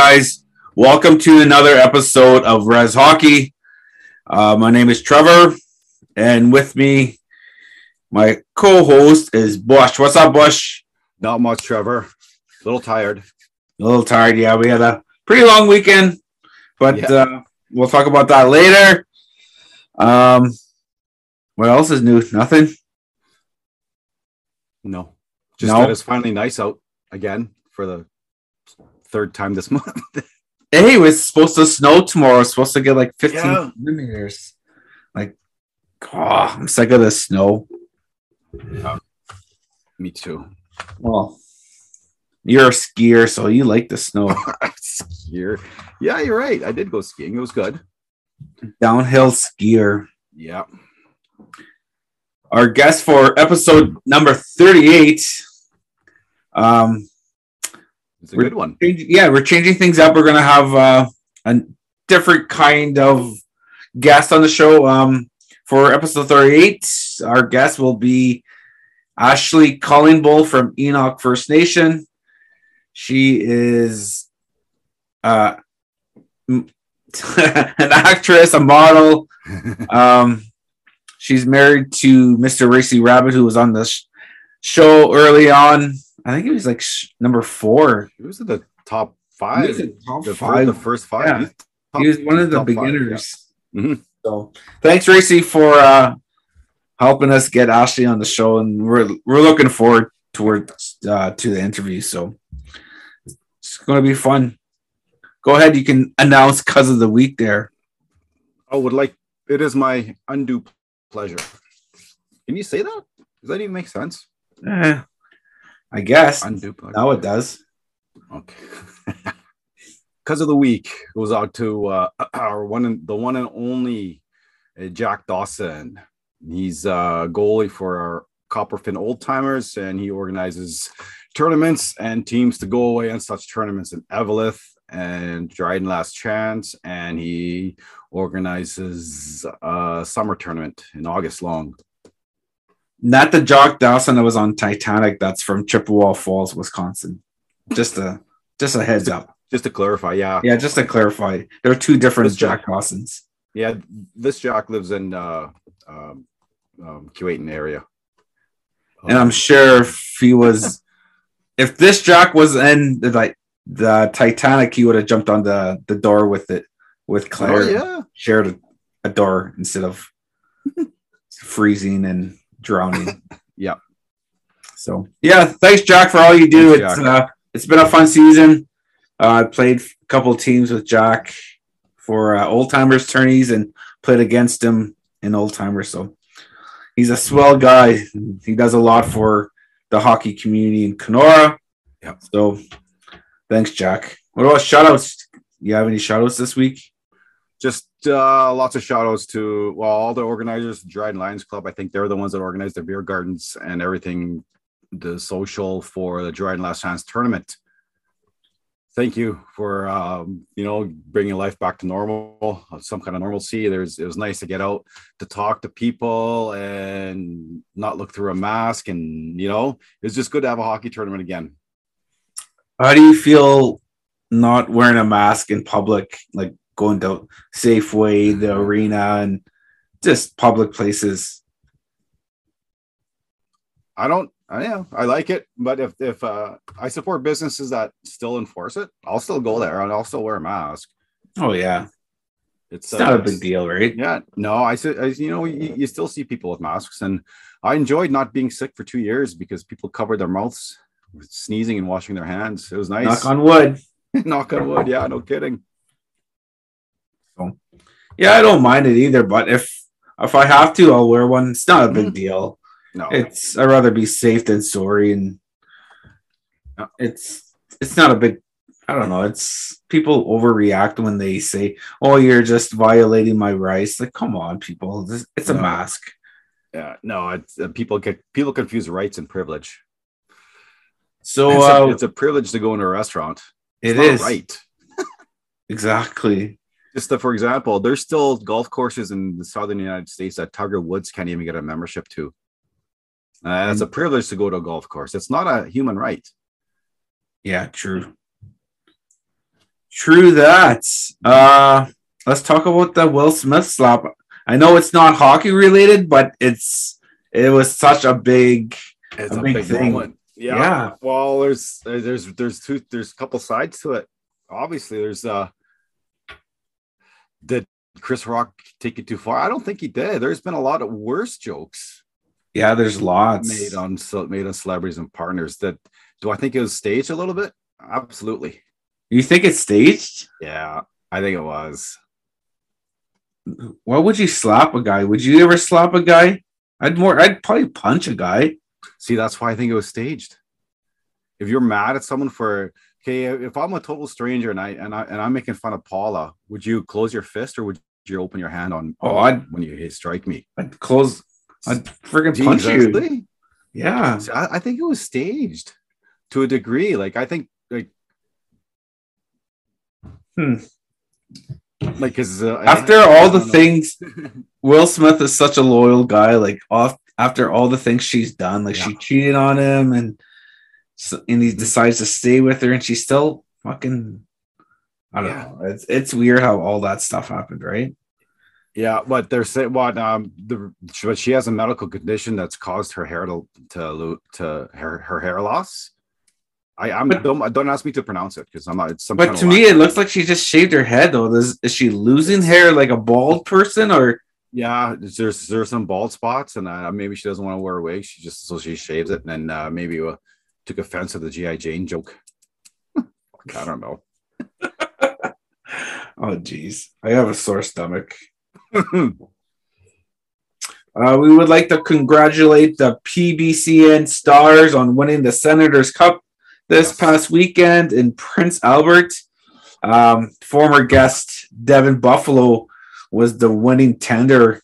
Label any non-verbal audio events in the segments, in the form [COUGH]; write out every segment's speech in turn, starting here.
guys. Welcome to another episode of Res Hockey. Uh, my name is Trevor, and with me, my co-host is Bush. What's up, Bush? Not much, Trevor. A little tired. A little tired. Yeah, we had a pretty long weekend, but Yeah. uh, we'll talk about that later. Um, what else is new? Nothing. No, just No? that it's finally nice out again for the third time this [LAUGHS] month. Hey, it's supposed to snow tomorrow. It's supposed to get like 15 Yeah. millimeters. Like, oh, I'm sick of the snow. Me too. Well, you're a skier, so you like the snow. [LAUGHS] Skier. Yeah, you're right. I did go skiing. It was good. Downhill skier. Yeah. Our guest for episode number 38. Um, It's a We're- good one. yeah, we're changing things up. We're gonna have uh, a different kind of guest on the show. Um, for episode 38, our guest will be Ashley Callingbull from Enoch First Nation. She is uh, [LAUGHS] an actress, a model. [LAUGHS] Um, she's married to Mr. Wacey Rabbit, who was on the sh- show early on. I think he was like sh- number four. He was in the top He five. was in top the, fir- five. the first five. Yeah. He's top- he was one of the top five, beginners. yeah. Mhm. So thanks, Wacey, for uh, helping us get Ashley on the show, and we're we're looking forward towards uh, to the interview. So it's going to be fun. Go ahead, you can announce cuz of the week there. I would like. It is my undue pleasure. Can you say that? Does that even make sense? Eh, I guess Undue now it does. Okay. [LAUGHS] Because of the week goes out to uh, [CLEARS THROAT] our one and the one and only uh, Jack Dawson. He's uh, goalie for our Copperfin Old Timers, and he organizes tournaments and teams to go away on such tournaments in Eveleth and Dryden Last Chance, and he organizes a summer tournament in August long. Not the Jack Dawson that was on Titanic. That's from Chippewa Falls, Wisconsin. Just a just a heads up. Just to clarify, yeah, Yeah, just to clarify, there are two different This Jack- Dawsons. yeah, this Jack lives in uh, um, um, Keewatin area. and I'm sure if he was, if this Jack was in the like the Titanic, he would have jumped on the the door with it with Claire. Oh, yeah. shared a, a door instead of [LAUGHS] freezing and drowning. [LAUGHS] Yeah. So yeah, thanks Jack for all you do. Thanks, it's uh, it's been a fun season. Uh, I played a couple teams with Jack for uh, old timers tourneys and played against him in old timers. So he's a swell guy. He does a lot for the hockey community in Kenora. Yep. So thanks, Jack. What about shout outs? You have any shout outs this week? Just uh, lots of shout outs to well all the organizers dryden lions club. I think they're the ones that organize the beer gardens and everything the social for the dryden last chance tournament. Thank you for um, you know bringing life back to normal some kind of normalcy. There's it was nice to get out to talk to people and not look through a mask and you know it's just good to have a hockey tournament again. How do you feel not wearing a mask in public, like going to Safeway, the arena, and just public places? I don't. I yeah, I like it, but if if uh, I support businesses that still enforce it, I'll still go there and I'll still wear a mask. Oh yeah, It's, it's not a big deal, right? Yeah, no, I said, you know, you, you still see people with masks, and I enjoyed not being sick for two years because people covered their mouths with sneezing and washing their hands. It was nice. Knock on wood. [LAUGHS] Knock on wood. Yeah, no kidding. Yeah, I don't mind it either, but if if I have to, I'll wear one. It's not a big Mhm. deal. No, It's I'd rather be safe than sorry, and it's it's not a big. I don't know. It's people overreact when they say, "Oh, you're just violating my rights." Like, come on, people. This, it's a mask. yeah, no. It's uh, people get people confuse rights and privilege. So it's, uh, a, it's a privilege to go into a restaurant. it It's not is right. [LAUGHS] exactly. Just that, for example, there's still golf courses in the southern United States that Tiger Woods can't even get a membership to. Uh, it's a privilege to go to a golf course. It's not a human right. Yeah, true. True that. Uh, let's talk about the Will Smith slap. I know it's not hockey related, but it's it was such a big It's A a, big big, thing. moment. Yeah. Yeah. Well, there's there's there's two there's a couple sides to it. Obviously, there's uh did Chris Rock take it too far? I don't think he did. There's been a lot of worse jokes yeah. There's lots. made on made on celebrities and partners. That do I think it was staged a little bit? Absolutely. You think it's staged? Yeah, I think it was. Why would you slap a guy? Would you ever slap a guy? I'd more. I'd probably punch a guy. See, that's why I think it was staged. If you're mad at someone for okay, if I'm a total stranger and I and I and I'm making fun of Paula, would you close your fist or would you open your hand on Oh, I'd when you hit strike me? I'd close. I'd freaking punch you. Yeah. I, I think it was staged to a degree. Like I think like Hmm. like because uh, After all the things, [LAUGHS] Will Smith is such a loyal guy. Like off after all the things she's done, like she Yeah. cheated cheated on him, and so, and he decides to stay with her, and she's still fucking. I don't Yeah. know. It's it's weird how all that stuff happened, right? Yeah, but they're saying what um the but she has a medical condition that's caused her hair to to to her her hair loss. I I'm But- don't don't ask me to pronounce it because I'm not. It's some. But to me, it looks like she just shaved her head. Though, is, is she losing hair like a bald person, or yeah, there's there's some bald spots, and uh, maybe she doesn't want to wear a wig. She just so she shaves it, and then uh, maybe uh, took offense to the GI Jane joke. [LAUGHS] I don't know. oh, geez, I have a sore stomach. [LAUGHS] Uh, we would like to congratulate the PBCN Stars on winning the Senators Cup this Yes. past weekend in Prince Albert. Um, former guest Devin Buffalo was the winning tender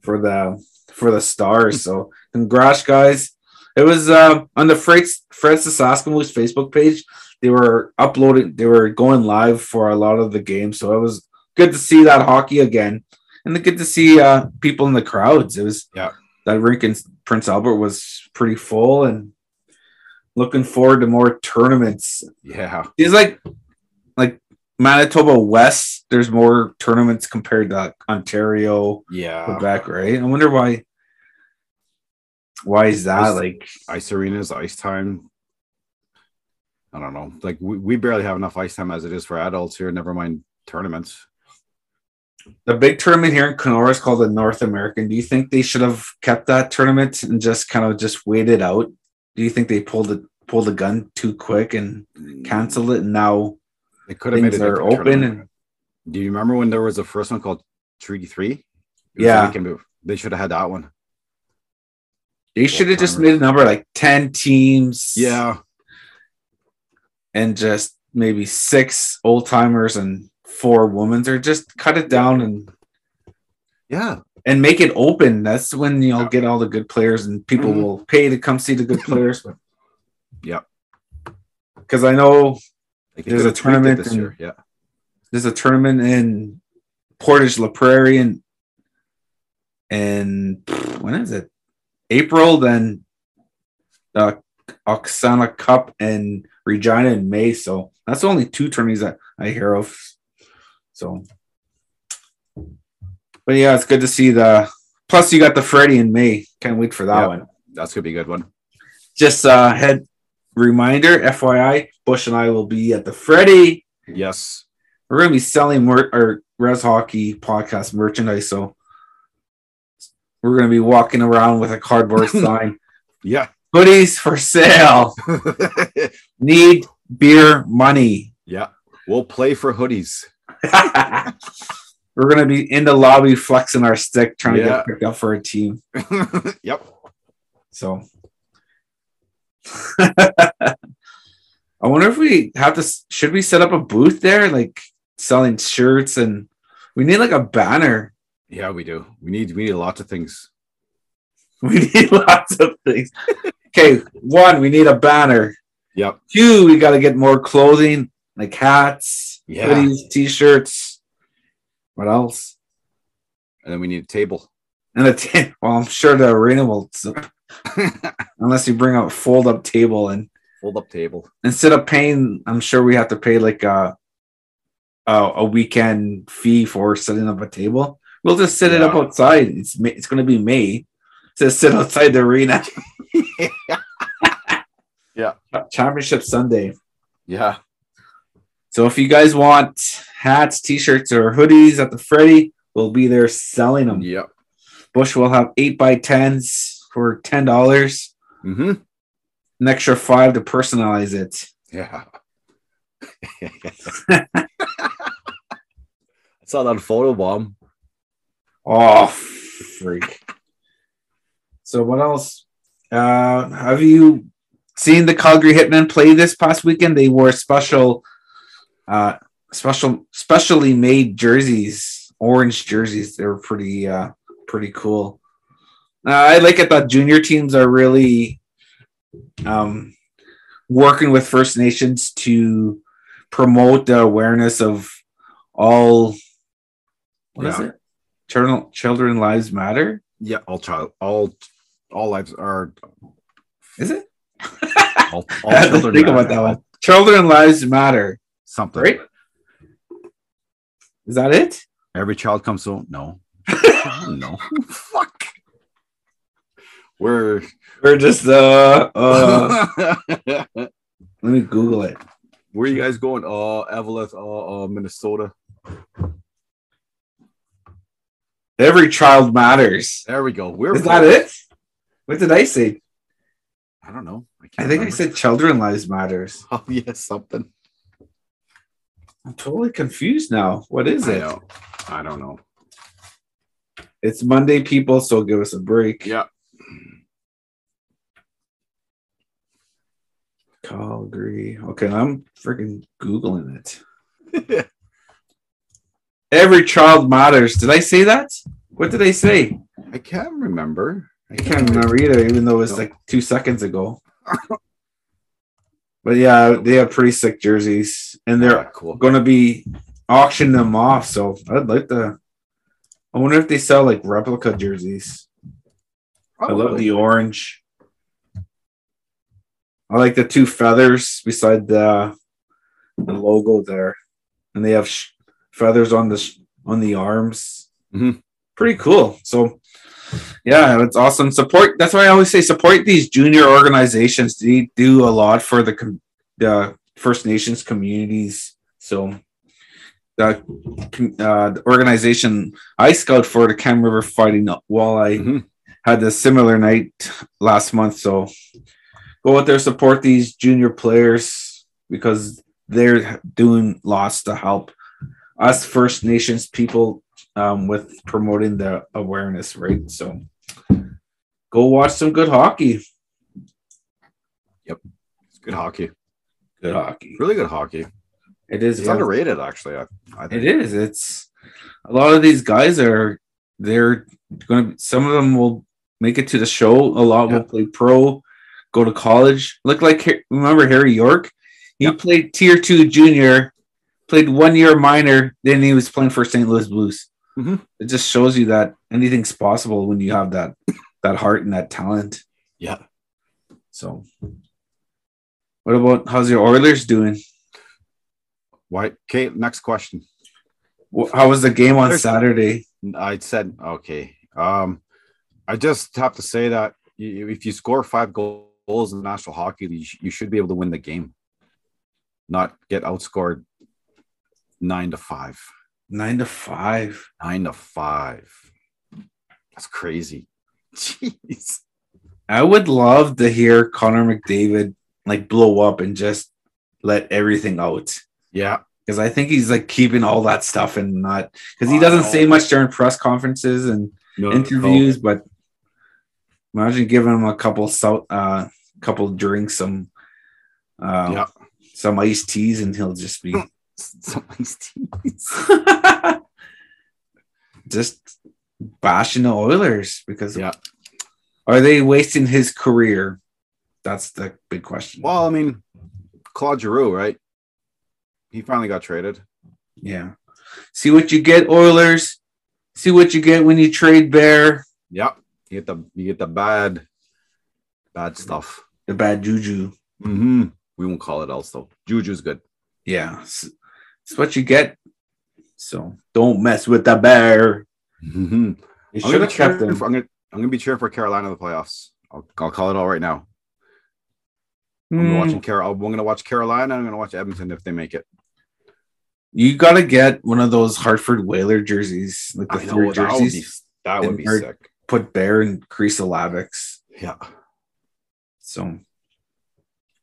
for the for the Stars. So congrats, guys! It was uh, on the Francis Sasakamoose Facebook page. They were uploading. They were going live for a lot of the games. So it was good to see that hockey again, and good to see uh, people in the crowds. It was Yeah. that rink in Prince Albert was pretty full, and looking forward to more tournaments. Yeah, It's like like Manitoba West. There's more tournaments compared to Ontario, yeah. Quebec, right? I wonder why. Why is that? Ice- Like, Ice arenas, ice time. I don't know. Like we, we barely have enough ice time as it is for adults here. Never mind tournaments. the big tournament here in Kenora is called the North American. Do you think they should have kept that tournament and just kind of just waited out? Do you think they pulled it pulled the gun too quick and canceled it? And now They could have made it open Do you remember when there was a first one called Treaty Three? Yeah. like They should have had that one. They should have just made a number like ten teams. Yeah. and just maybe six old timers and four women's, or just cut it down and Yeah. and make it open. That's when you'll Yeah. get all the good players and people Mhm. will pay to come see the good players. Yep. Because I know Like, There's a have tweaked it tournament this in- year. Yeah. there's a tournament in Portage La Prairie and and when is it? April, then uh Oksana Cup and Regina in May. So that's only two tourneys that I hear of. So but yeah, it's good to see the plus you got the Freddie in May. Can't wait for that Yeah. one. That's gonna be a good one. Just uh head reminder, FYI, Bush and I will be at the Freddie Yes. we're gonna be selling mer- our Res Hockey podcast merchandise. So we're gonna be walking around with a cardboard [LAUGHS] sign, Yeah. hoodies for sale. [LAUGHS] Need beer money. yeah. We'll play for hoodies. [LAUGHS] we're gonna be in the lobby flexing our stick, trying to get picked up for a team. yep. So I wonder if we have to. Should we set up a booth there, like selling shirts, and we need like a banner. Yeah, we do. We need we need lots of things. [LAUGHS] We need lots of things. Okay, one, we need a banner. Yep. Two, we got to get more clothing, like hats, Yeah. hoodies, t-shirts. What else? And then we need a table. And a t- [LAUGHS] well, I'm sure the arena will, [LAUGHS] unless you bring a fold-up table, and Fold up table. instead of paying, I'm sure we have to pay like uh uh, a weekend fee for setting up a table. We'll just set it up outside. It's it's going to be May. Just sit outside the arena. [LAUGHS] [LAUGHS] Yeah. Championship Sunday. Yeah. So if you guys want hats, t-shirts, or hoodies at the Freddy, we'll be there selling them. Yep. Bush will have eight by tens for ten dollars. Mm-hmm. An extra five to personalize it. Yeah. [LAUGHS] I saw that photo bomb. Oh, freak. So what else? Uh, have you seen the Calgary Hitmen play this past weekend? They wore special, uh, special, specially made jerseys, orange jerseys. They were pretty, uh, pretty cool. Uh, I like it that junior teams are really, um, working with First Nations to promote the awareness of all. What is Yeah. it? Children, children lives matter. Yeah, all child, all, all lives are. Is it? All, [LAUGHS] I had to think about that one. Children lives matter. Something. Right? Is that it? Every child comes home. No. [LAUGHS] no. Fuck. We're. Or just uh, uh [LAUGHS] let me Google it. Where you guys going? Uh, Eveleth, uh, uh, Minnesota. Every child matters. There we go. We're Is that it? What did I say? I don't know. I can't think I said children lives matters. [LAUGHS] Oh yeah, something. I'm totally confused now. What is I it? know. I don't know. It's Monday, people, so give us a break. Yeah. Calgary. Okay, I'm freaking Googling it. [LAUGHS] Every child matters. Did I say that? What did I say? I can't remember. I can't remember either, even though it was No. like two seconds ago. [LAUGHS] but yeah, they have pretty sick jerseys, and they're Ah, cool. going to be auctioning them off. So I'd like to. I wonder if they sell like replica jerseys. I love the orange. I like the two feathers beside the the logo there, and they have sh- feathers on the sh- on the arms. Mhm. Pretty cool. So, yeah, it's awesome. Support. That's why I always say support these junior organizations. They do a lot for the com- the First Nations communities. So, the, uh, the organization I scout for the Kam River Fighting Walleye Mhm. had a similar night last month. So go out there, support these junior players because they're doing lots to help us First Nations people um, with promoting the awareness, right? So go watch some good hockey. Yep, it's good hockey. Good hockey. Really good hockey. It is. It's yeah. underrated, actually. I, I It is. It's a lot of these guys are they're going to some of them will make it to the show. A lot Yeah. will play pro, go to college. Look like remember Harry York? He Yep. played tier two junior, played one year minor, then he was playing for St. Louis Blues. Mhm. It just shows you that anything's possible when you have that that heart and that talent. Yeah. So, what about how's your Oilers doing? Why? Okay. Next question. How was the game on There's- Saturday? I said okay. Um, I just have to say that if you score five goals in the National Hockey League, you should be able to win the game, not get outscored nine to five. Nine to five. Nine to five. That's crazy. [LAUGHS] Jeez. I would love to hear Connor McDavid like blow up and just let everything out. Yeah. Because I think he's like keeping all that stuff and not because he doesn't say much during press conferences and No, interviews, but imagine giving him a couple sou- uh couple drinks, some uh Yeah. some iced teas, and he'll just be no. [LAUGHS] Some iced teas. [LAUGHS] just bashing the Oilers because Yeah. are they wasting his career? That's the big question. Well, I mean, Claude Giroux, right? He finally got traded. Yeah. See what you get, Oilers. See what you get when you trade Bear. Yep. You get the you get the bad, bad stuff. The bad juju. Mm-hmm. We won't call it else though. Juju's good. Yeah. It's, what you get So don't mess with the bear. Mhm. [LAUGHS] You I'm should have kept him. for, I'm gonna I'm gonna be cheering for Carolina in the playoffs. I'll, I'll call it all right now. I'm Hmm, watching Carol. I'm gonna watch Carolina. I'm gonna watch Edmonton if they make it. you gotta get one of those Hartford Whaler jerseys, like the I three know, that would be jerseys. that would be sick. Put bear and Cree syllabics. Yeah. So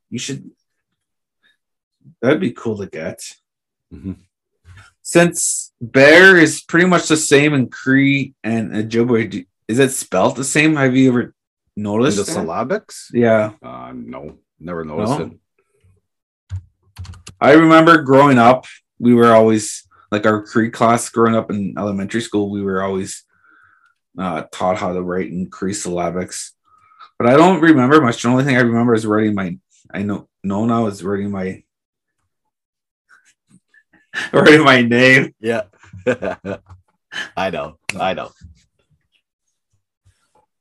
you should. That'd be cool to get. Mhm. Since bear is pretty much the same in Cree and Ojibwe, is it spelled the same? Have you ever noticed? the that? syllabics? Yeah. Uh, no, never noticed No? it. I remember growing up, we were always like our Cree class growing up in elementary school, we were always uh, taught how to write in Cree syllabics. But I don't remember much. The only thing I remember is writing my I know know now is writing my [LAUGHS] writing my name. Yeah. [LAUGHS] I know. I know.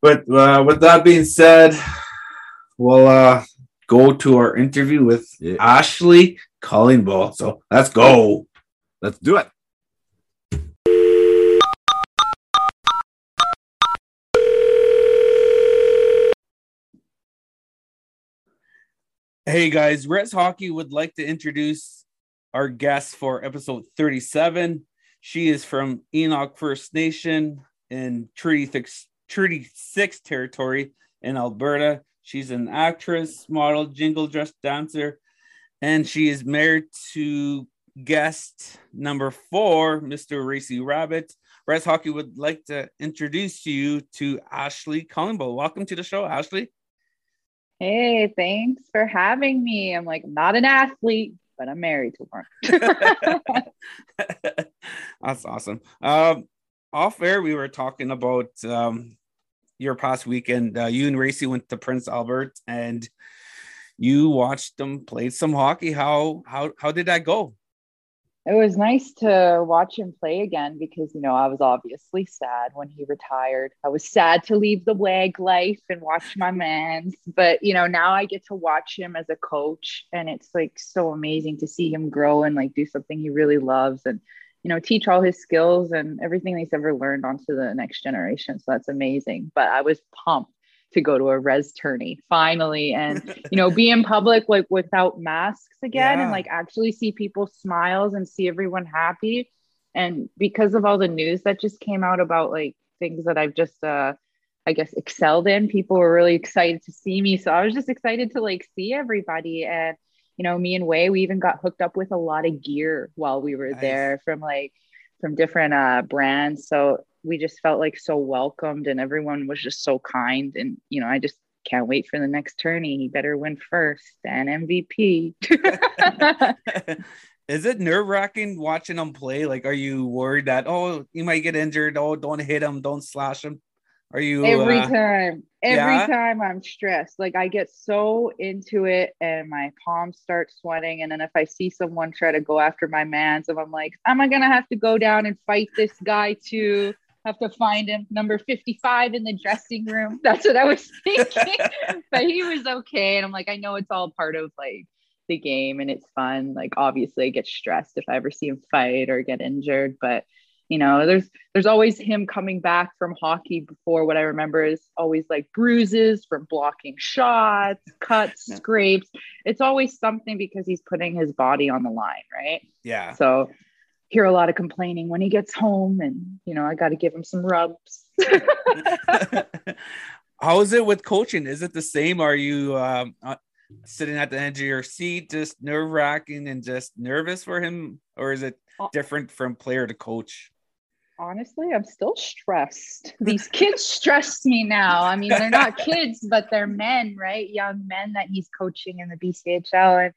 But uh, with that being said, we'll uh, go to our interview with Yeah. Ashley Callingbull. So let's go. Let's do it. Hey guys, Res Hockey would like to introduce our guest for episode 37. She is from Enoch First Nation in Treaty Six, Treaty Six territory in Alberta. She's an actress, model, jingle dress dancer, and she is married to guest number four, Mr. Wacey Rabbit. Res Hockey would like to introduce you to Ashley Callingbull. Welcome to the show, Ashley. Hey, thanks for having me. I'm like, not an athlete, but I'm married to one. [LAUGHS] [LAUGHS] That's awesome. Um, off air, we were talking about um, your past weekend. Uh, you and Wacey went to Prince Albert, and you watched them play some hockey. How how how did that go? It was nice to watch him play again because, you know, I was obviously sad when he retired. I was sad to leave the WAG life and watch my mans. But, you know, now I get to watch him as a coach, and it's like so amazing to see him grow and like do something he really loves and, you know, teach all his skills and everything he's ever learned onto the next generation. So that's amazing. But I was pumped to go to a res tourney finally and you know be in public like without masks again Yeah. and like actually see people's smiles and see everyone happy and because of all the news that just came out about like things that i've just uh i guess excelled in people were really excited to see me so i was just excited to like see everybody and you know me and way we even got hooked up with a lot of gear while we were Nice. there from like from different uh brands so we just felt like so welcomed and everyone was just so kind and you know i just can't wait for the next tourney he better win first and mvp [LAUGHS] [LAUGHS] Is it nerve wracking watching them play? Like, are you worried that oh you might get injured? Oh, don't hit him, don't slash him. Are you every uh, time every yeah? time i'm stressed like i get so into it and my palms start sweating. And then if i see someone try to go after my mans so i'm like am i gonna have to go down and fight this guy too have to find him number 55 in the dressing room? [LAUGHS] That's what i was thinking. [LAUGHS] But he was okay. And i'm like i know it's all part of like the game and it's fun. Like obviously i get stressed if i ever see him fight or get injured but you know there's there's always him coming back from hockey before what i remember is always like bruises from blocking shots [LAUGHS] cuts Yeah. scrapes it's always something because he's putting his body on the line right yeah. so hear a lot of complaining when he gets home and you know i got to give him some rubs [LAUGHS] [LAUGHS] How is it with coaching? Is it the same? Are you um, uh, sitting at the edge of your seat, just nerve wracking and just nervous for him, or is it different from player to coach? Honestly i'm still stressed. [LAUGHS] These kids stress me now. I mean they're not kids but they're men right? Young men that he's coaching in the bchl and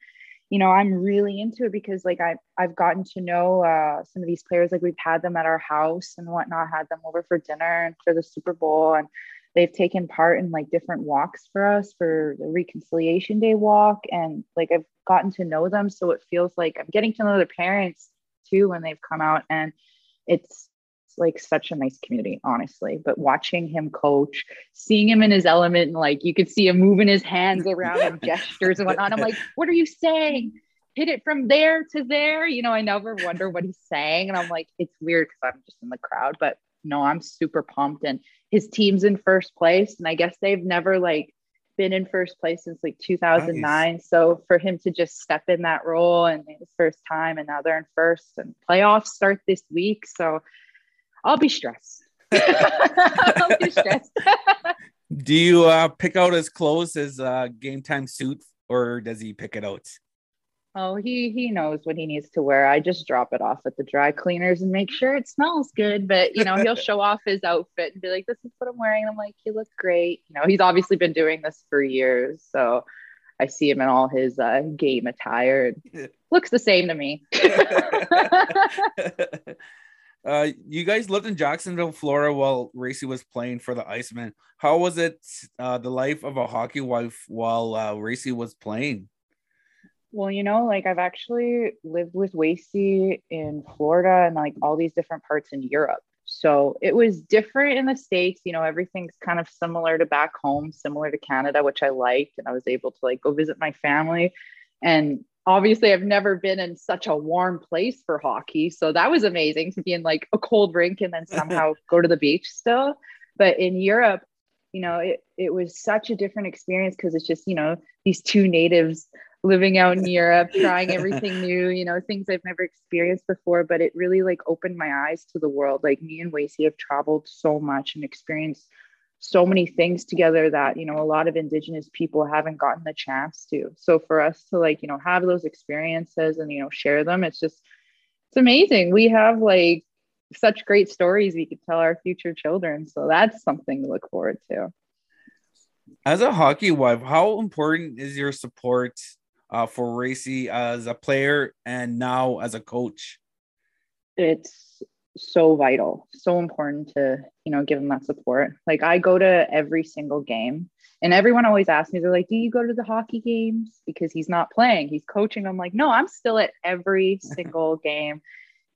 you know i'm really into it because like I, i've gotten to know uh, some of these players. Like we've had them at our house and whatnot had them over for dinner and for the super bowl. And they've taken part in like different walks for us for the reconciliation day walk. And like i've gotten to know them. So it feels like i'm getting to know their parents too when they've come out. And it's like such a nice community, honestly. But watching him coach, seeing him in his element, and like you could see him moving his hands around and gestures and whatnot. I'm like, what are you saying? hit it from there to there. You know, I never wonder what he's saying. And I'm like, it's weird because I'm just in the crowd, but no, I'm super pumped. And his team's in first place. And I guess they've never like been in first place since like 2009. Nice. So for him to just step in that role and his first time, and now they're in first, and playoffs start this week. So I'll be stressed. [LAUGHS] I'll be stressed. [LAUGHS] Do you uh, pick out his clothes, his uh, game time suit, or does he pick it out? Oh, he he knows what he needs to wear. I just drop it off at the dry cleaners and make sure it smells good. But you know, he'll [LAUGHS] show off his outfit and be like, "This is what I'm wearing." I'm like, "You look great." You know, he's obviously been doing this for years, so I see him in all his uh, game attire. looks the same to me. Uh, you guys lived in Jacksonville, Florida, while Wacey was playing for the Icemen. How was it, uh, the life of a hockey wife while uh, Wacey was playing? Well, you know, like I've actually lived with Wacey in Florida and like all these different parts in Europe. So it was different in the States. You know, everything's kind of similar to back home, similar to Canada, which I liked. And I was able to like go visit my family. And obviously, I've never been in such a warm place for hockey. So that was amazing to be in like a cold rink and then somehow [LAUGHS] go to the beach still. But in Europe, you know, it, it was such a different experience because it's just, you know, these two natives living out in Europe, trying everything [LAUGHS] new, you know, things I've never experienced before. But it really like opened my eyes to the world. Like me and Wacey have traveled so much and experienced so many things together that, you know, a lot of Indigenous people haven't gotten the chance to. So for us to like, you know, have those experiences and, you know, share them, it's just, it's amazing. We have like such great stories we could tell our future children. So that's something to look forward to. As a hockey wife, how important is your support uh, for Wacey as a player and now as a coach? It's so vital, so important to, you know, give him that support. Like I go to every single game and everyone always asks me, they're like, do you go to the hockey games? Because he's not playing, he's coaching. I'm like, no, I'm still at every [LAUGHS] single game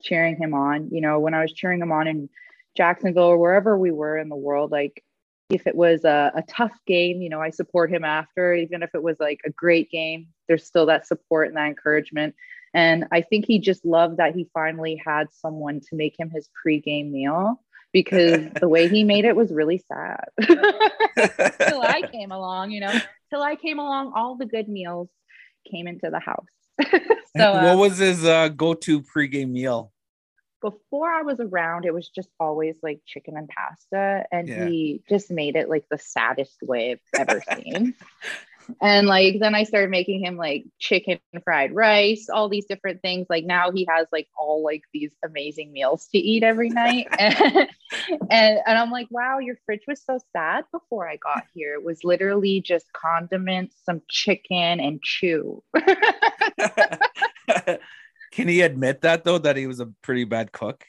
cheering him on. You know, when I was cheering him on in Jacksonville or wherever we were in the world, like if it was a, a, tough game, you know, I support him after, even if it was like a great game, there's still that support and that encouragement. And I think he just loved that he finally had someone to make him his pre-game meal because [LAUGHS] the way he made it was really sad. [LAUGHS] till I came along, you know, till I came along, all the good meals came into the house. [LAUGHS] so, what um, was his uh, go-to pre-game meal? before I was around, it was just always like chicken and pasta. And yeah. he just made it like the saddest way I've ever seen. And like then I started making him like chicken fried rice, all these different things. Like now he has like all like these amazing meals to eat every night. and, [LAUGHS] [LAUGHS] and and I'm like, wow, your fridge was so sad before I got here. It was literally just condiments, some chicken, and chew. [LAUGHS] Can he admit that though that he was a pretty bad cook?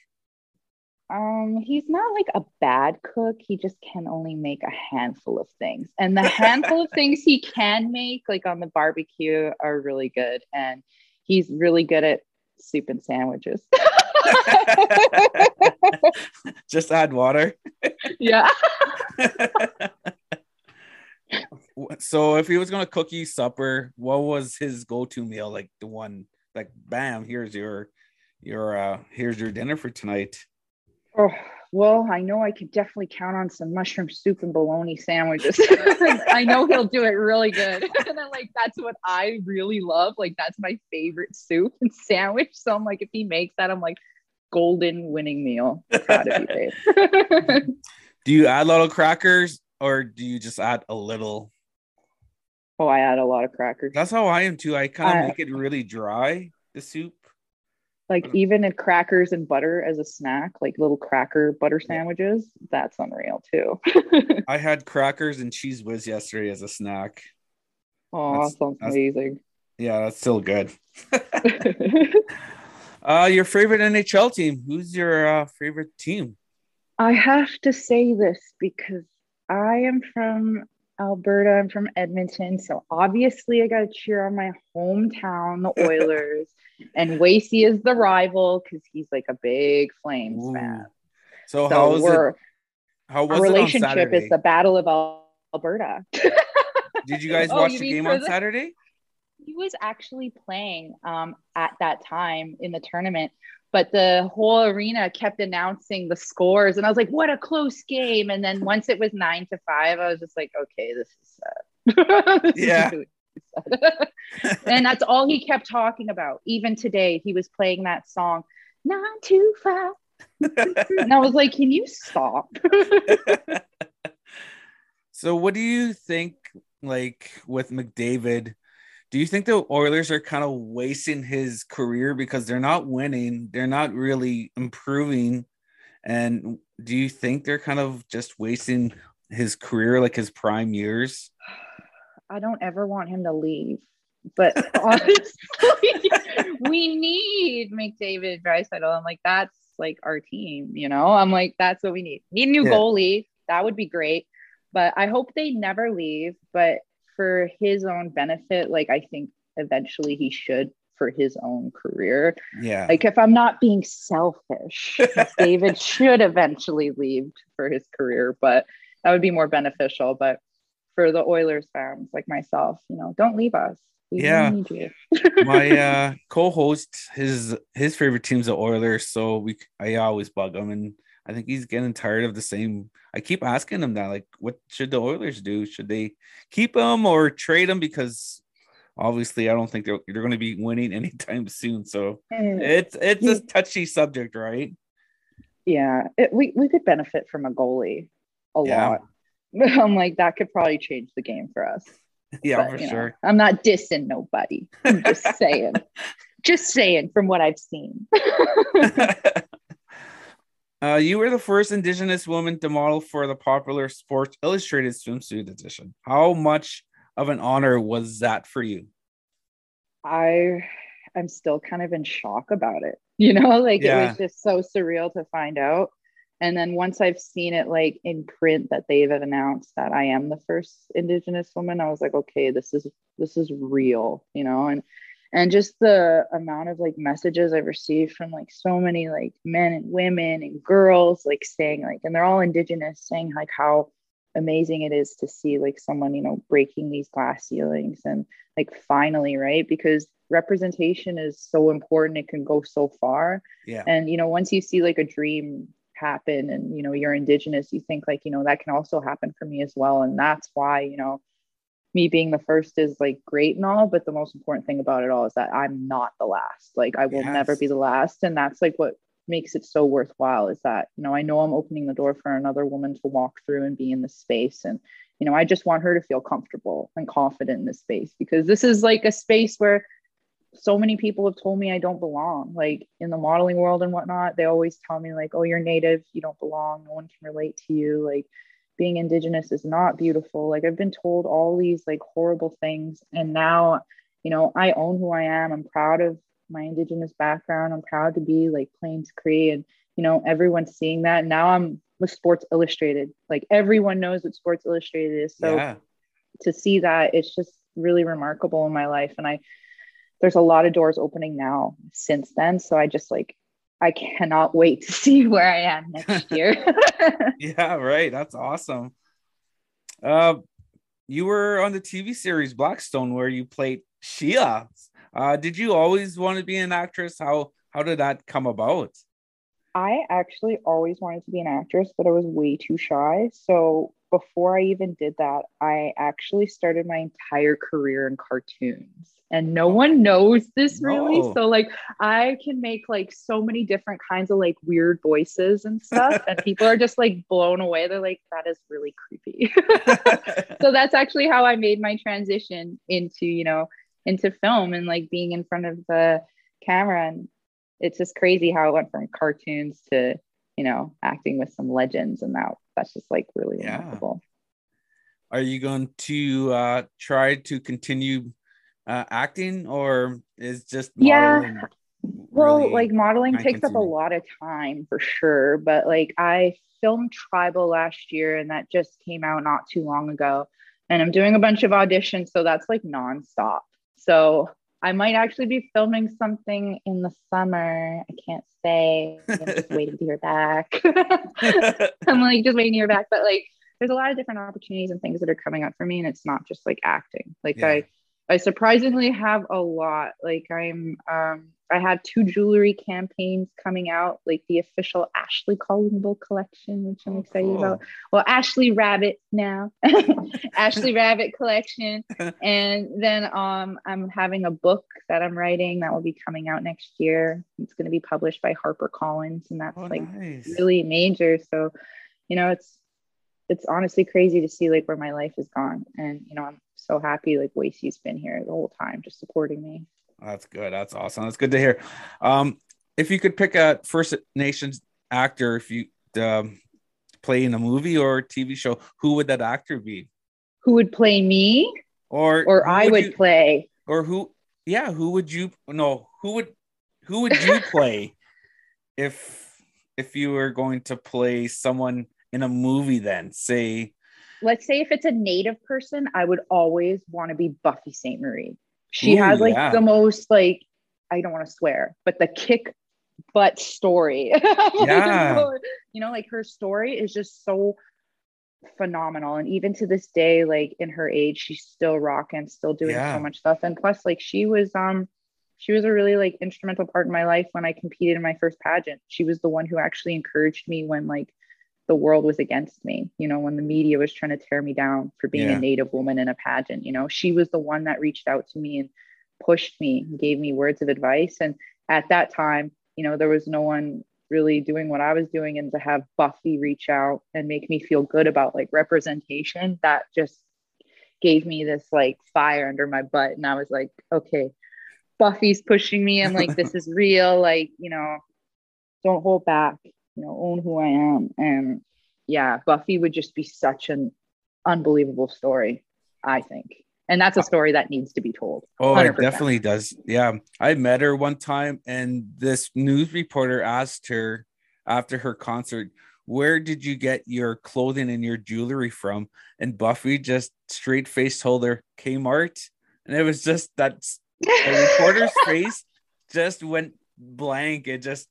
Um, he's not like a bad cook. He just can only make a handful of things. And the handful of [LAUGHS] things he can make, like on the barbecue, are really good. And he's really good at soup and sandwiches. [LAUGHS] just add water. Yeah. [LAUGHS] so if he was gonna cook you supper, what was his go-to meal? Like the one like bam here's your your uh here's your dinner for tonight oh well i know i could definitely count on some mushroom soup and bologna sandwiches. [LAUGHS] I know he'll do it really good. [LAUGHS] And then like that's what i really love. Like that's my favorite soup and sandwich. So i'm like if he makes that i'm like golden winning meal. Proud of you babe. [LAUGHS] Do you add little crackers or do you just add a little? Oh, I add a lot of crackers. That's how I am too. I kind of uh, make it really dry, the soup. Like even in crackers and butter as a snack, like little cracker butter sandwiches, that's unreal too. [LAUGHS] I had crackers and cheese whiz yesterday as a snack. Oh, that sounds amazing. Yeah, that's still good. [LAUGHS] uh, your favorite NHL team? Who's your uh, favorite team? I have to say this because I am from Alberta. I'm from Edmonton. So obviously, I got to cheer on my hometown, the [LAUGHS] Oilers. and Wacey is the rival because he's like a big Flames Ooh. fan. So, so how is it? How was our relationship is the Battle of Alberta. [LAUGHS] Did you guys oh, watch you the game on Saturday? he was actually playing um, at that time in the tournament, but the whole arena kept announcing the scores, and I was like, "What a close game!" And then once it was nine to five, I was just like, "Okay, this is sad." [LAUGHS] This Yeah. really sad. [LAUGHS] and that's all he kept talking about. Even today, he was playing that song, nine to five. [LAUGHS] And I was like, "Can you stop?" so what do you think like with McDavid? Do you think the Oilers are kind of wasting his career because they're not winning, they're not really improving? And do you think they're kind of just wasting his career, like his prime years? I don't ever want him to leave. But [LAUGHS] honestly, we need McDavid, Draisaitl. I'm like, that's like our team, you know. I'm like, that's what we need. Need a new Yeah. goalie. That would be great. But I hope they never leave. But for his own benefit, like I think eventually he should for his own career. Yeah. Like if I'm not being selfish, [LAUGHS] David should eventually leave for his career, but that would be more beneficial. But for the Oilers fans like myself, you know, don't leave us. We Yeah. [LAUGHS] my uh co-host his his favorite team's the Oilers, so we I always bug him and I think he's getting tired of the same. I keep asking him that, like, what should the Oilers do? Should they keep him or trade him? Because obviously, I don't think they're, they're going to be winning [LAUGHS] anytime soon. So mm. it's it's a touchy subject, right? yeah, it, we we could benefit from a goalie a Yeah. lot. [LAUGHS] I'm like that could probably change the game for us. [LAUGHS] Yeah, But, for you know, sure. I'm not dissing nobody. I'm just saying. just saying from what I've seen. Uh, you were the first Indigenous woman to model for the popular Sports Illustrated swimsuit edition. How much of an honor was that for you? I I'm still kind of in shock about it. [LAUGHS] You know, like it was just so surreal to find out. And then once I've seen it like in print that they've announced that I am the first indigenous woman, I was like, okay, this is this is real, you know, and and just the amount of like messages I've received from like so many like men and women and girls like saying like and they're all indigenous saying like how amazing it is to see like someone you know breaking these glass ceilings and like finally right? Because representation is so important. It can go so far. Yeah. and you know once you see like a dream happen and you know you're indigenous you think like you know that can also happen for me as well. And that's why you know me being the first is like great and all but the most important thing about it all is that i'm not the last like i will never be the last and that's like what makes it so worthwhile is that you know i know i'm opening the door for another woman to walk through and be in the space and you know i just want her to feel comfortable and confident in this space because this is like a space where so many people have told me I don't belong, like in the modeling world and whatnot. They always tell me, like, oh, you're native, you don't belong, no one can relate to you. Like, being indigenous is not beautiful. Like, I've been told all these like horrible things. And now, you know, I own who I am. I'm proud of my indigenous background. I'm proud to be like Plains Cree. And, you know, everyone's seeing that. And now I'm with Sports Illustrated. Like, everyone knows what Sports Illustrated is. So, yeah. to see that it's just really remarkable in my life and i there's a lot of doors opening now since then so i just like i cannot wait to [LAUGHS] see where i am next [LAUGHS] year [LAUGHS] Yeah, right. That's awesome. Uh, you were on the TV series Blackstone where you played Sheila. Uh, did you always want to be an actress? How how did that come about? i actually always wanted to be an actress but i was way too shy so before i even did that i actually started my entire career in cartoons and no one knows this really No. so like i can make like so many different kinds of like weird voices and [LAUGHS] stuff and people are just like blown away they're like that is really creepy [LAUGHS] so that's actually how I made my transition into, you know, into film and like being in front of the camera. And it's just crazy how it went from cartoons to, you know, acting with some legends and that that's just like really Yeah. remarkable. Are you going to uh, try to continue uh, acting, or is just Yeah. Well, really like modeling takes up a lot of time for sure, but like I filmed Tribal last year and that just came out not too long ago. And I'm doing a bunch of auditions, so that's like nonstop. So I might actually be filming something in the summer. I can't say. I'm just waiting to hear back. [LAUGHS] I'm like just waiting to hear back. But like there's a lot of different opportunities and things that are coming up for me. And it's not just like acting. Like Yeah. I I surprisingly have a lot. Like I'm um I had two jewelry campaigns coming out, like the official Ashley Callingbull collection, which I'm Oh, excited about. Well, Ashley Rabbit now, [LAUGHS] Ashley Rabbit collection, [LAUGHS] and then um, I'm having a book that I'm writing that will be coming out next year. It's going to be published by HarperCollins, and that's Oh, like nice. really major. So, you know, it's it's honestly crazy to see like where my life has gone, and you know, I'm so happy like Wacey's been here the whole time, just supporting me. That's good. That's awesome. That's good to hear. Um, if you could pick a First Nations actor, if you um, play in a movie or TV show, who would that actor be? Who would play me? Or or I would you- play. or who? Yeah, who would you? No, who would who would you [LAUGHS] play if if you were going to play someone in a movie? Then say Let's say if it's a native person, I would always want to be Buffy Sainte-Marie. She Ooh, has like yeah. the most like I don't want to swear, but the kick butt story. [LAUGHS] Yeah. you know, like her story is just so phenomenal. And even to this day, like in her age, she's still rocking, still doing Yeah. so much stuff. And plus, like she was um she was a really like instrumental part in my life when I competed in my first pageant. She was the one who actually encouraged me when like the world was against me, you know, when the media was trying to tear me down for being Yeah. a native woman in a pageant, you know, she was the one that reached out to me and pushed me, and gave me words of advice. And at that time, you know, there was no one really doing what I was doing. And to have Buffy reach out and make me feel good about like representation, that just gave me this like fire under my butt. And I was like, okay, Buffy's pushing me. I'm like, this is [LAUGHS] real. Like, you know, don't hold back, you know, own who I am. And yeah, Buffy would just be such an unbelievable story, I think. And that's a story that needs to be told. Oh, it 100%. definitely does. Yeah. I met her one time and this news reporter asked her after her concert, Where did you get your clothing and your jewelry from? And Buffy just straight face told her, Kmart. And it was just that the reporter's [LAUGHS] face just went blank. It just,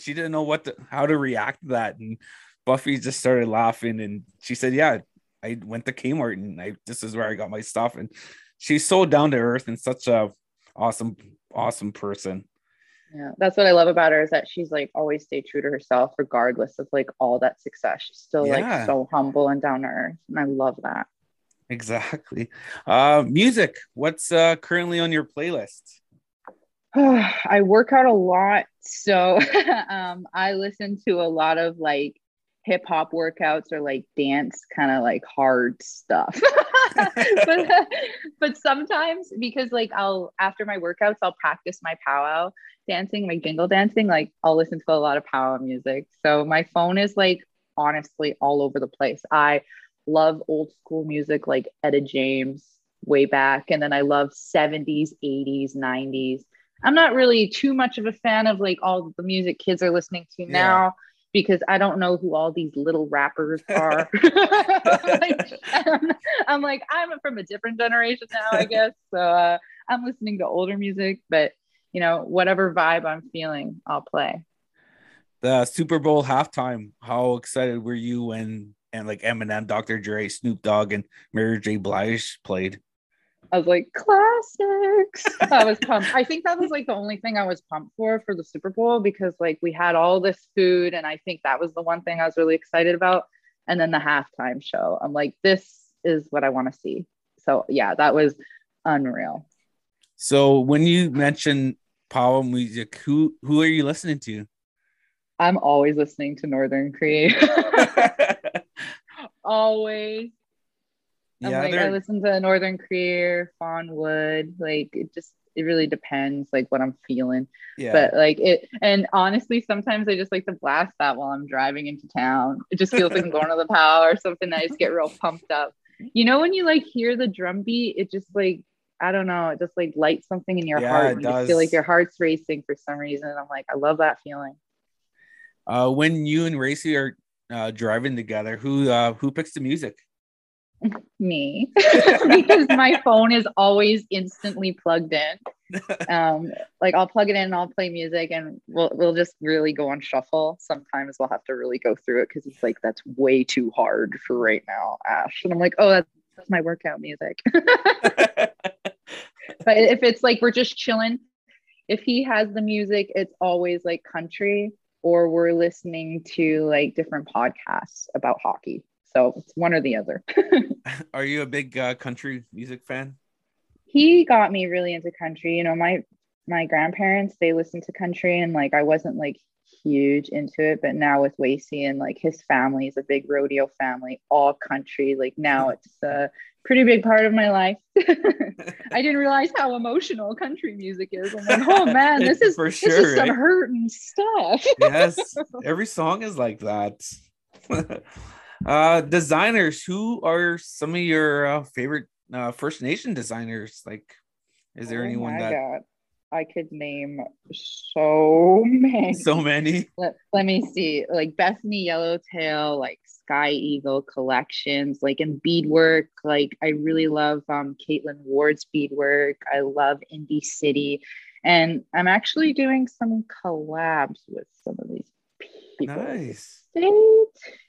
she didn't know what to, how to react to that. And Buffy just started laughing and she said, Yeah, I went to Kmart and I this is where I got my stuff. And she's so down to earth and such a awesome, awesome person. Yeah, that's what I love about her is that she's like always stay true to herself, regardless of like all that success. She's still Yeah. like so humble and down to earth. And I love that. Exactly. Uh music. What's uh currently on your playlist? [SIGHS] I work out a lot. So [LAUGHS] um, I listen to a lot of like hip hop workouts or like dance kind of like hard stuff. [LAUGHS] but, [LAUGHS] but sometimes because like I'll after my workouts, I'll practice my powwow dancing, my jingle dancing. Like I'll listen to a lot of powwow music. So my phone is like honestly all over the place. I love old school music like Etta James way back. And then I love 70s, 80s, 90s. I'm not really too much of a fan of like all the music kids are listening to Yeah. now because I don't know who all these little rappers [LAUGHS] are. [LAUGHS] Like, I'm, I'm like, I'm from a different generation now, I guess. So uh, I'm listening to older music, but you know, whatever vibe I'm feeling, I'll play. The Super Bowl halftime. How excited were you when and like Eminem, Dr. Dre, Snoop Dogg, and Mary J. Blige played? I was like, classics. I was pumped. I think that was like the only thing I was pumped for for the Super Bowl because like we had all this food, and I think that was the one thing I was really excited about. And then the halftime show, I'm like, this is what I want to see. So yeah, that was unreal. So when you mention powwow music, who who are you listening to? I'm always listening to Northern Cree. [LAUGHS] always. I'm yeah, like, I listen to Northern Cree, Fawn Wood. Like it just it really depends like what I'm feeling. yeah. but like it and honestly sometimes i just like to blast that while i'm driving into town it just feels like i'm going to the powwow or something i just get real pumped up you know when you like hear the drum beat it just like i don't know it just like lights something in your Yeah, heart it you feel like your heart's racing for some reason i'm like i love that feeling uh, when you and Wacey are uh, driving together, who uh, who picks the music? [LAUGHS] me. [LAUGHS] Because my phone is always instantly plugged in. [LAUGHS] Um like i'll plug it in and i'll play music and we'll we'll just really go on shuffle. Sometimes we'll have to really go through it because it's like that's way too hard for right now ash. And i'm like oh that's, that's my workout music. But if it's like we're just chilling, if he has the music, it's always like country or we're listening to like different podcasts about hockey. So it's one or the other. [LAUGHS] Are you a big uh, country music fan? He got me really into country. You know, my my grandparents they listened to country and like I wasn't like huge into it, but now with Wacey and like his family is a big rodeo family, all country. Like now [LAUGHS] it's a pretty big part of my life. [LAUGHS] I didn't realize how emotional country music is. I'm like, oh man, this is For sure, this is some right? hurting stuff. yes, every song is like that. Uh, designers, who are some of your uh, favorite uh, First Nation designers? Like, is there Oh anyone that God. I could name so many. so many? [LAUGHS] let, let me see like bethany yellowtail like sky eagle collections like in beadwork like i really love um caitlin ward's beadwork i love Indi City and i'm actually doing some collabs with some of these people Nice. stay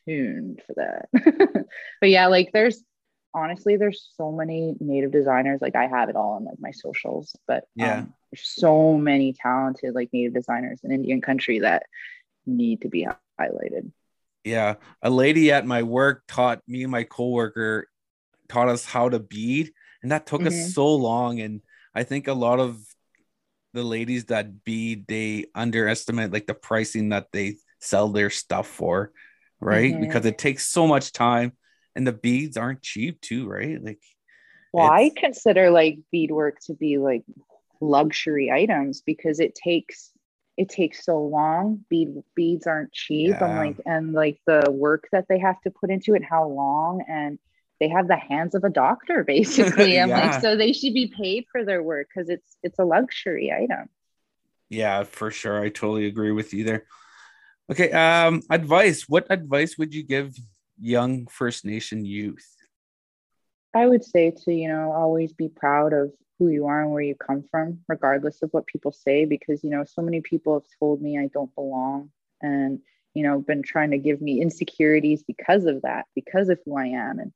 tuned for that [LAUGHS] but yeah like there's honestly there's so many native designers like i have it all on like my socials but Yeah. um, there's so many talented like native designers in indian country that need to be highlighted Yeah, a lady at my work taught me and my coworker taught us how to bead, and that took Mhm. us so long. And I think a lot of the ladies that bead they underestimate like the pricing that they sell their stuff for, right? Mhm. Because it takes so much time, and the beads aren't cheap too, right? Like, well i consider like beadwork to be like luxury items because it takes it takes so long bead beads aren't cheap i'm like and like the work that they have to put into it how long and they have the hands of a doctor [LAUGHS] basically i'm Yeah. like so they should be paid for their work because it's it's a luxury item yeah, for sure, I totally agree with you there. Okay, um, advice. What advice would you give young First Nation youth? I would say to, you know, always be proud of who you are and where you come from, regardless of what people say, because, you know, so many people have told me I don't belong and, you know, been trying to give me insecurities because of that, because of who I am. And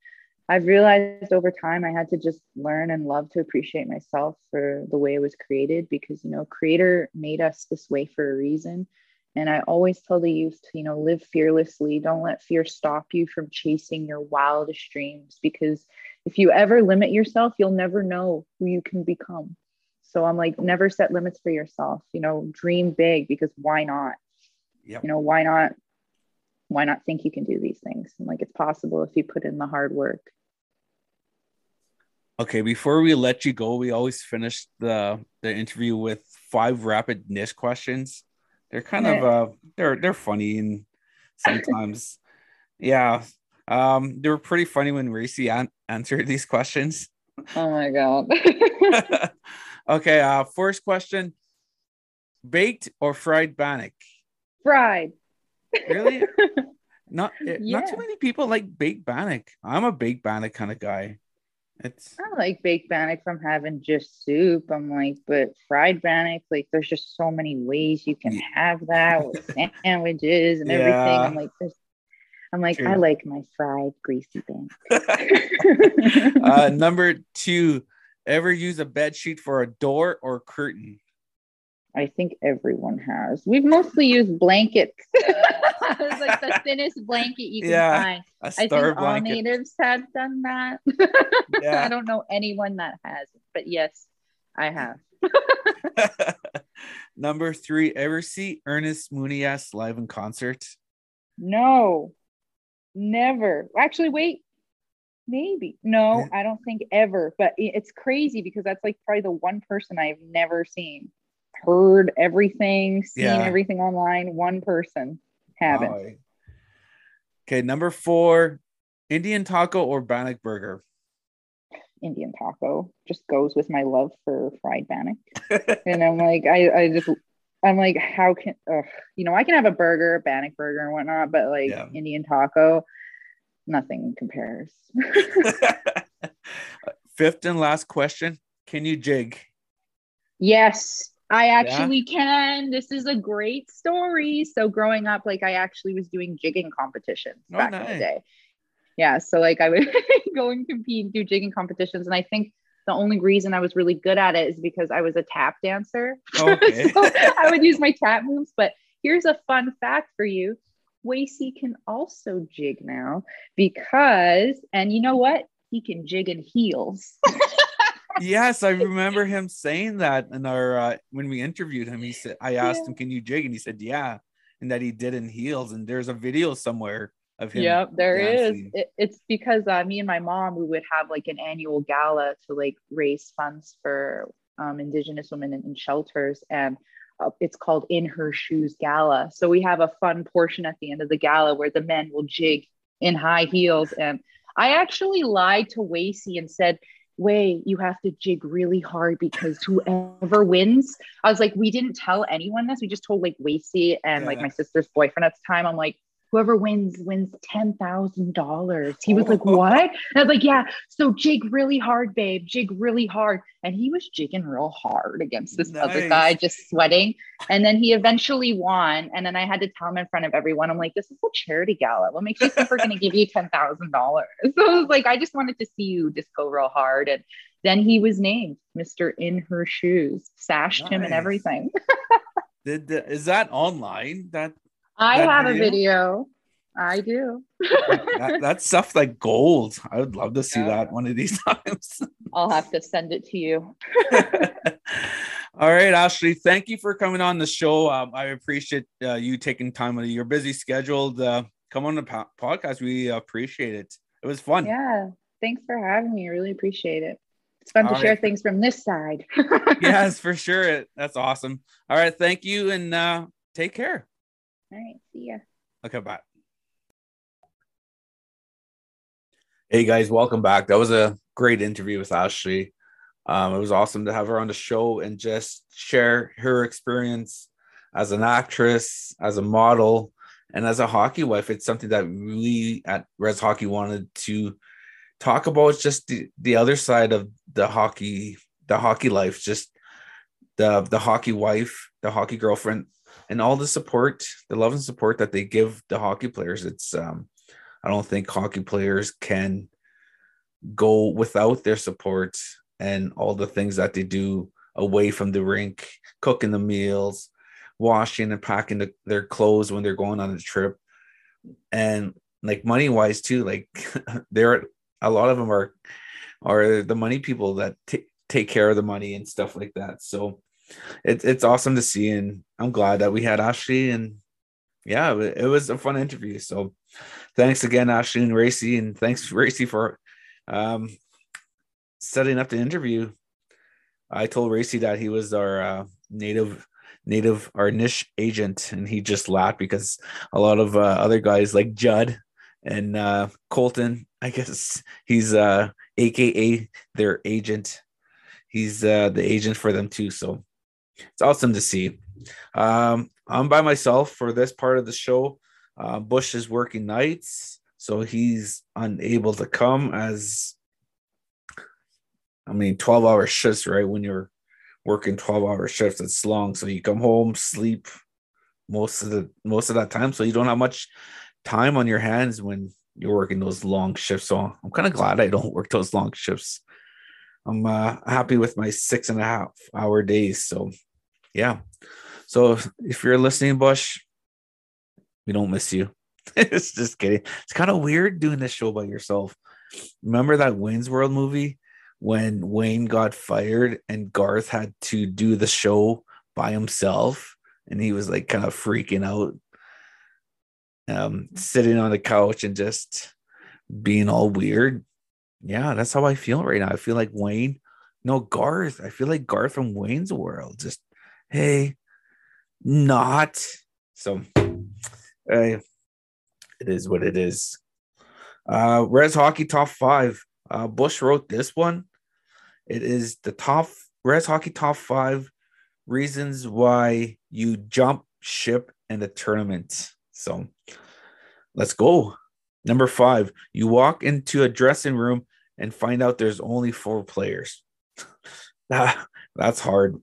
I've realized over time I had to just learn and love to appreciate myself for the way it was created because, you know, Creator made us this way for a reason. And I always tell the youth to, you know, live fearlessly. Don't let fear stop you from chasing your wildest dreams because if you ever limit yourself, you'll never know who you can become. So I'm like, never set limits for yourself. You know, dream big because why not? Yep. You know, why not? Why not think you can do these things? And like, it's possible if you put in the hard work. Okay, before we let you go, we always finish the the interview with five rapid niche questions. They're kind of uh they're they're funny and sometimes [LAUGHS] yeah. Um they were pretty funny when Wacey an- answered these questions. Oh my God. [LAUGHS] [LAUGHS] okay, uh first question. Baked or fried bannock? Fried. Really? not eh, not too many people like baked bannock. I'm a baked bannock kind of guy. It's I like baked bannock from having just soup. I'm like, but fried bannock, like there's just so many ways you can have that with [LAUGHS] sandwiches and Yeah. everything. I'm like, there's, I'm like, True. I like my fried greasy bannock. [LAUGHS] uh number two, ever use a bed sheet for a door or curtain? I think everyone has. We've mostly used blankets. [LAUGHS] [LAUGHS] it's like the [LAUGHS] thinnest blanket you can Yeah, find. A I think all natives have done that. [LAUGHS] Yeah. I don't know anyone that hasn't, but yes, I have. Number three, ever see Ernest Monias live in concert? No, never. Actually, wait, maybe. No. I don't think ever. But it's crazy because that's like probably the one person I've never seen. Heard everything, seen Yeah. everything online. One person haven't. Okay, number four, Indian taco or bannock burger? Indian taco just goes with my love for fried bannock. and I'm like, I, I just, I'm like, how can, ugh, you know, I can have a burger, bannock burger and whatnot, but like Yeah. Indian taco, nothing compares. [LAUGHS] Fifth and last question, can you jig? yes, I actually can. This is a great story. So growing up, like I actually was doing jigging competitions Oh, back in the day. Yeah. So like I would [LAUGHS] go and compete, and do jigging competitions. And I think the only reason I was really good at it is because I was a tap dancer. Okay. [LAUGHS] so I would use my tap moves. But here's a fun fact for you. Wacey can also jig now because, and you know what? He can jig in heels. [LAUGHS] yes, I [LAUGHS] remember him saying that in our uh, when we interviewed him. He said, "I asked Yeah. him, can you jig?" And he said, "Yeah," and that he did in heels. And there's a video somewhere of him. Yep, there is. dancing. It, it's because uh, me and my mom, we would have like an annual gala to like raise funds for um, Indigenous women in, in shelters, and uh, it's called In Her Shoes Gala. So we have a fun portion at the end of the gala where the men will jig in high heels, and I actually lied to Wacey and said. Way, you have to jig really hard because whoever wins, I was like, we didn't tell anyone this. We just told like Wacey and like my sister's boyfriend at the time. I'm like, whoever wins wins ten thousand dollars. He was like, "What?" And I was like, "Yeah." So jig really hard, babe. Jig really hard, and he was jigging real hard against this other guy, just sweating. And then he eventually won. And then I had to tell him in front of everyone, "I'm like, this is a charity gala. What makes you think we're going to give you ten thousand dollars?" [LAUGHS] So I was like, I just wanted to see you just go real hard, and then he was named Mister In Her Shoes, sashed him and everything. [LAUGHS] Did the, is that online? That, I That have a video? video. I do. that that's stuff like gold. I would love to see Yeah. that one of these [LAUGHS] times. I'll have to send it to you. [LAUGHS] All right, Ashley, thank you for coming on the show. Um, I appreciate uh, you taking time out of your busy schedule to come on the po- podcast. We appreciate it. It was fun. Yeah. Thanks for having me. I really appreciate it. It's fun to All share things from this side. [LAUGHS] yes, for sure. That's awesome. All right, thank you and uh, take care. All right. See ya. Okay, bye. Hey guys, welcome back. That was a great interview with Ashley. Um, it was awesome to have her on the show and just share her experience as an actress, as a model, and as a hockey wife. It's something that we at Res Hockey wanted to talk about. Just the, the other side of the hockey, the hockey life, just the the hockey wife, the hockey girlfriend, and all the support, the love and support that they give the hockey players. It's um I don't think hockey players can go without their support and all the things that they do away from the rink, cooking the meals, washing and packing the, their clothes when they're going on a trip. And like money wise too, like [LAUGHS] there are, a lot of them are are the money people that ta- take care of the money and stuff like that. So it's it's awesome to see, and I'm glad that we had Ashley, and yeah, it was a fun interview. So thanks again, Ashley and Wacey, and thanks Wacey for um, setting up the interview. I told Wacey that he was our uh, native native our niche agent, and he just laughed because a lot of uh, other guys like Judd and uh, Colton, I guess he's uh, AKA their agent. He's uh, the agent for them too. So it's awesome to see. Um, I'm by myself for this part of the show. Uh, Bush is working nights, so he's unable to come as I mean, 12 hour shifts, right? When you're working 12 hour shifts, it's long. So you come home, sleep most of the most of that time. So you don't have much time on your hands when you're working those long shifts. So I'm kind of glad I don't [LAUGHS] work those long shifts. I'm uh, happy with my six and a half hour days. So, yeah. So if you're listening, Bush, we don't miss you. [LAUGHS] it's just kidding. It's kind of weird doing this show by yourself. Remember that Wayne's World movie when Wayne got fired and Garth had to do the show by himself and he was like kind of freaking out, um, sitting on the couch and just being all weird yeah, that's how I feel right now. I feel like Wayne, no Garth. I feel like Garth from Wayne's World. Just hey, not so. Hey, it is what it is. Uh, Res Hockey Top Five. Uh, Bush wrote this one. It is the top Res Hockey Top Five reasons why you jump ship in the tournament. So let's go. Number five, you walk into a dressing room and find out there's only four players. [LAUGHS] That's hard.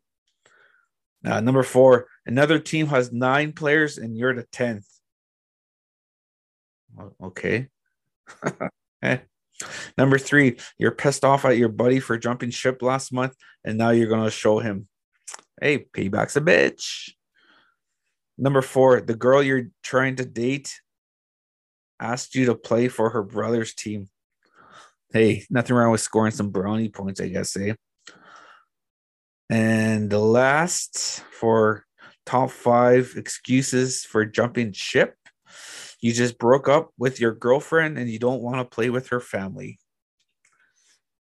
Number four, another team has nine players and you're the 10th. Okay. [LAUGHS] Eh. Number three, you're pissed off at your buddy for jumping ship last month, and now you're going to show him, hey, payback's a bitch. Number four, the girl you're trying to date asked you to play for her brother's team. Hey, nothing wrong with scoring some brownie points, I guess, eh? And the last for top five excuses for jumping ship you just broke up with your girlfriend and you don't want to play with her family.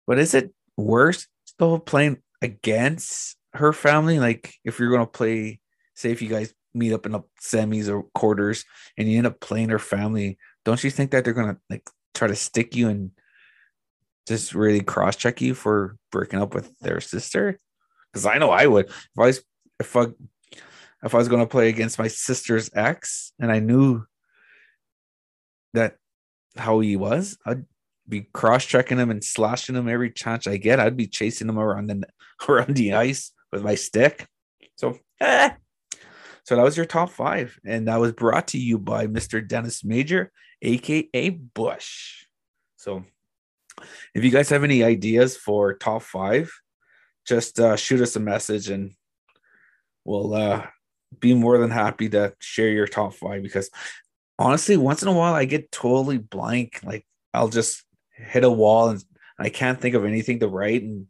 But is it worse still playing against her family? Like if you're gonna play, say if you guys meet up in the semis or quarters and you end up playing her family, don't you think that they're gonna like try to stick you and just really cross check you for breaking up with their sister? Because I know I would if I was if I if I was gonna play against my sister's ex and I knew that how he was, I'd be cross checking him and slashing him every chance I get. I'd be chasing him around the [LAUGHS] around the ice with my stick. So, eh. so that was your top five, and that was brought to you by Mr. Dennis Major, aka Bush. So, if you guys have any ideas for top five, just uh, shoot us a message, and we'll uh, be more than happy to share your top five because honestly, once in a while I get totally blank. Like I'll just hit a wall and I can't think of anything to write. And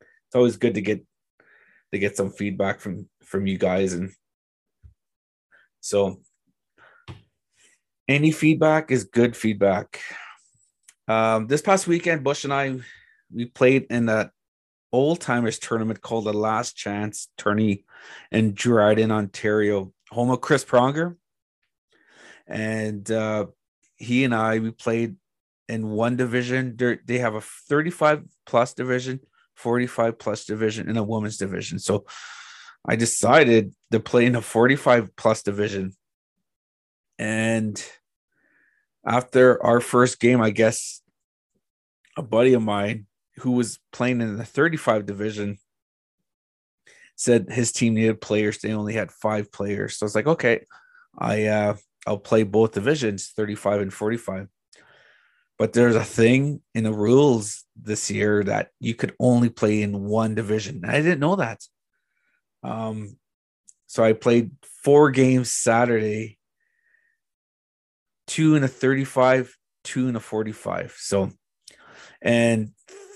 it's always good to get to get some feedback from from you guys. And so any feedback is good feedback. Um, this past weekend, Bush and I we played in that old timers tournament called the Last Chance Tourney in Dryden, Ontario, home of Chris Pronger and uh, he and I we played in one division. They're, they have a 35 plus division, 45 plus division, and a women's division. So I decided to play in a 45 plus division. And after our first game, I guess a buddy of mine who was playing in the 35 division said his team needed players. They only had five players. So I was like, okay, I uh I'll play both divisions, 35 and 45. But there's a thing in the rules this year that you could only play in one division. I didn't know that. Um, so I played four games Saturday, two and a 35, two and a 45. So, and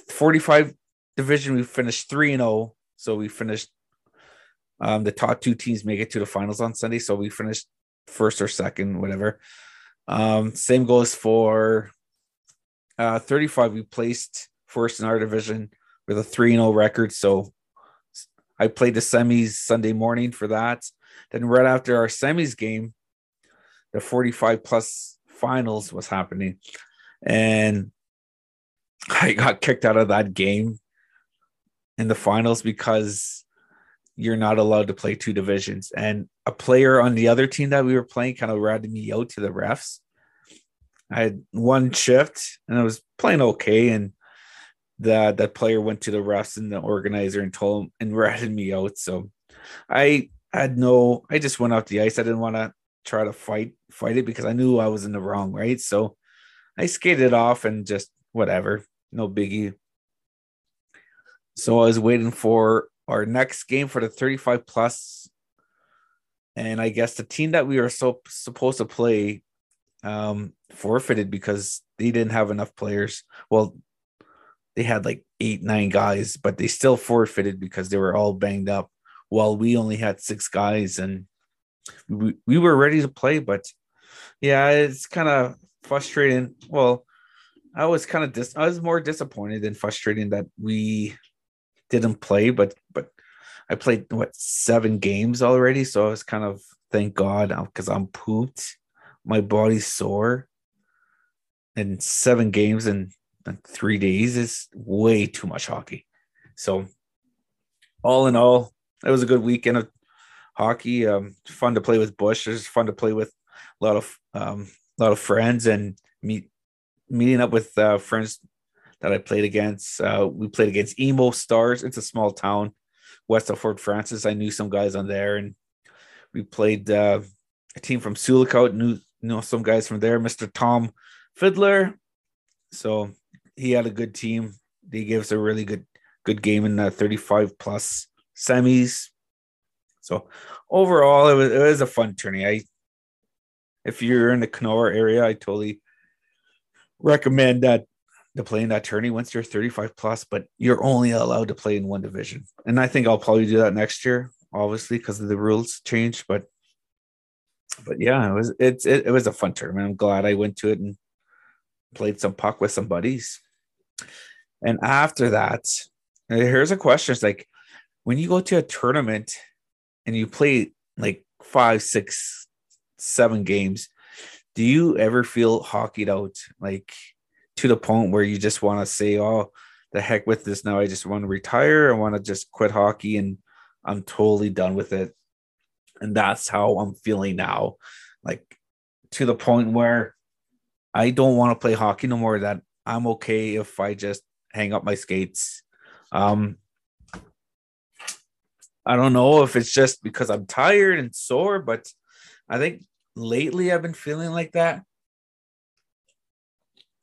45 division, we finished 3 and 0. So we finished um, the top two teams make it to the finals on Sunday. So we finished first or second, whatever. Um, same goes for uh, 35. We placed first in our division with a 3 0 record. So I played the semis Sunday morning for that. Then, right after our semis game, the 45 plus finals was happening. And I got kicked out of that game in the finals because you're not allowed to play two divisions. And a player on the other team that we were playing kind of ratted me out to the refs. I had one shift and I was playing okay, and that that player went to the refs and the organizer and told him and ratted me out. So I had no, I just went off the ice. I didn't want to try to fight fight it because I knew I was in the wrong, right? So I skated off and just whatever, no biggie. So I was waiting for our next game for the 35 plus and i guess the team that we were so supposed to play um forfeited because they didn't have enough players well they had like eight nine guys but they still forfeited because they were all banged up while we only had six guys and we, we were ready to play but yeah it's kind of frustrating well i was kind of dis- i was more disappointed than frustrating that we didn't play, but but I played what seven games already, so I was kind of thank God because I'm pooped, my body's sore, and seven games in, in three days is way too much hockey. So, all in all, it was a good weekend of hockey. Um, fun to play with Bush. It was fun to play with a lot of um, a lot of friends and meet meeting up with uh, friends that I played against. Uh, we played against Emo Stars. It's a small town west of Fort Frances. I knew some guys on there, and we played uh, a team from Sioux Lookout. Knew know some guys from there. Mr. Tom Fiddler, So he had a good team. They gave us a really good good game in the 35 plus semis. So overall, it was it was a fun tourney. I if you're in the Kenora area, I totally recommend that to play in that tourney once you're 35 plus, but you're only allowed to play in one division. And I think I'll probably do that next year, obviously, because of the rules change. But but yeah, it was it's it, it was a fun tournament. I'm glad I went to it and played some puck with some buddies. And after that, eh, here's a question: It's like when you go to a tournament and you play like five, six, seven games, do you ever feel hockeyed out? Like to the point where you just want to say, "Oh, the heck with this now. I just want to retire. I want to just quit hockey and I'm totally done with it." And that's how I'm feeling now. Like to the point where I don't want to play hockey no more. That I'm okay if I just hang up my skates. Um, I don't know if it's just because I'm tired and sore, but I think lately I've been feeling like that.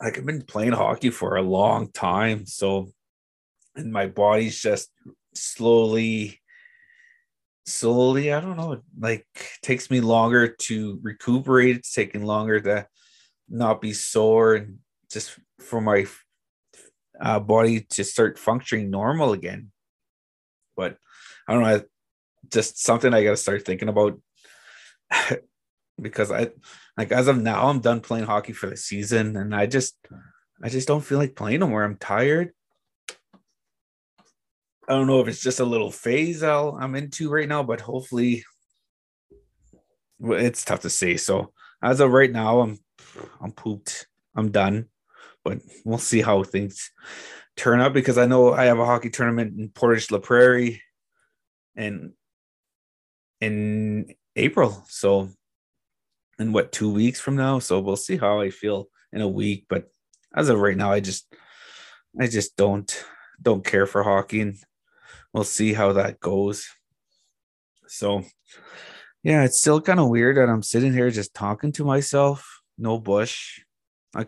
Like I've been playing hockey for a long time, so and my body's just slowly slowly i don't know like takes me longer to recuperate it's taking longer to not be sore and just for my uh, body to start functioning normal again. But I don't know, just something I got to start thinking about [LAUGHS] because I like as of now I'm done playing hockey for the season and I just I just don't feel like playing no more. I'm tired. I don't know if it's just a little phase I'll, I'm into right now, but hopefully it's tough to say. So as of right now, I'm I'm pooped. I'm done. But we'll see how things turn up because I know I have a hockey tournament in Portage La Prairie and in April. So in what two weeks from now. So we'll see how I feel in a week. But as of right now, I just I just don't don't care for hockey and we'll see how that goes. So yeah, it's still kind of weird that I'm sitting here just talking to myself no Bush. I,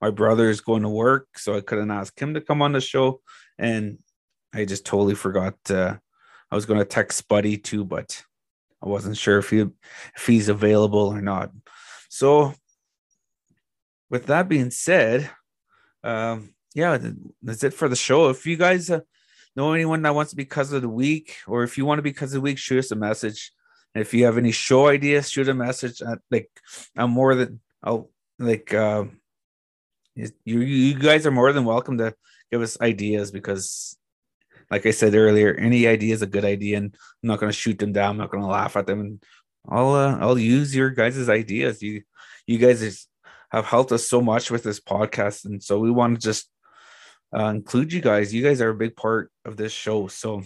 my brother is going to work, so I couldn't ask him to come on the show, and I just totally forgot. Uh, I was going to text Buddy too, but I wasn't sure if he if he's available or not. So, with that being said, um, yeah, that's it for the show. If you guys uh, know anyone that wants to be of the week, or if you want to be of the week, shoot us a message. And if you have any show ideas, shoot a message. At, like I'm more than I'll like uh, you you guys are more than welcome to give us ideas because like I said earlier, any idea is a good idea, and I'm not going to shoot them down. I'm not going to laugh at them, and I'll uh, I'll use your guys' ideas. You you guys have helped us so much with this podcast, and so we want to just uh, include you guys. You guys are a big part of this show. So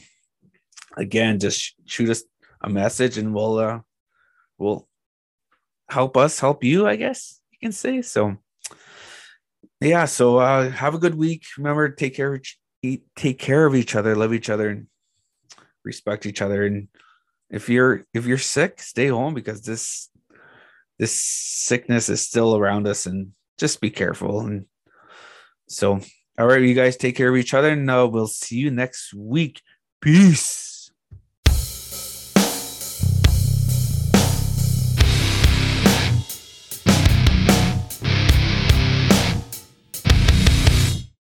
again, just shoot us a message, and we'll uh, we'll help us help you, I guess you can say. So yeah, so uh have a good week. Remember, take care of eat, take care of each other, love each other, and respect each other. And if you're if you're sick, stay home because this this sickness is still around us and just be careful. And so all right, you guys take care of each other, and uh, we'll see you next week. Peace.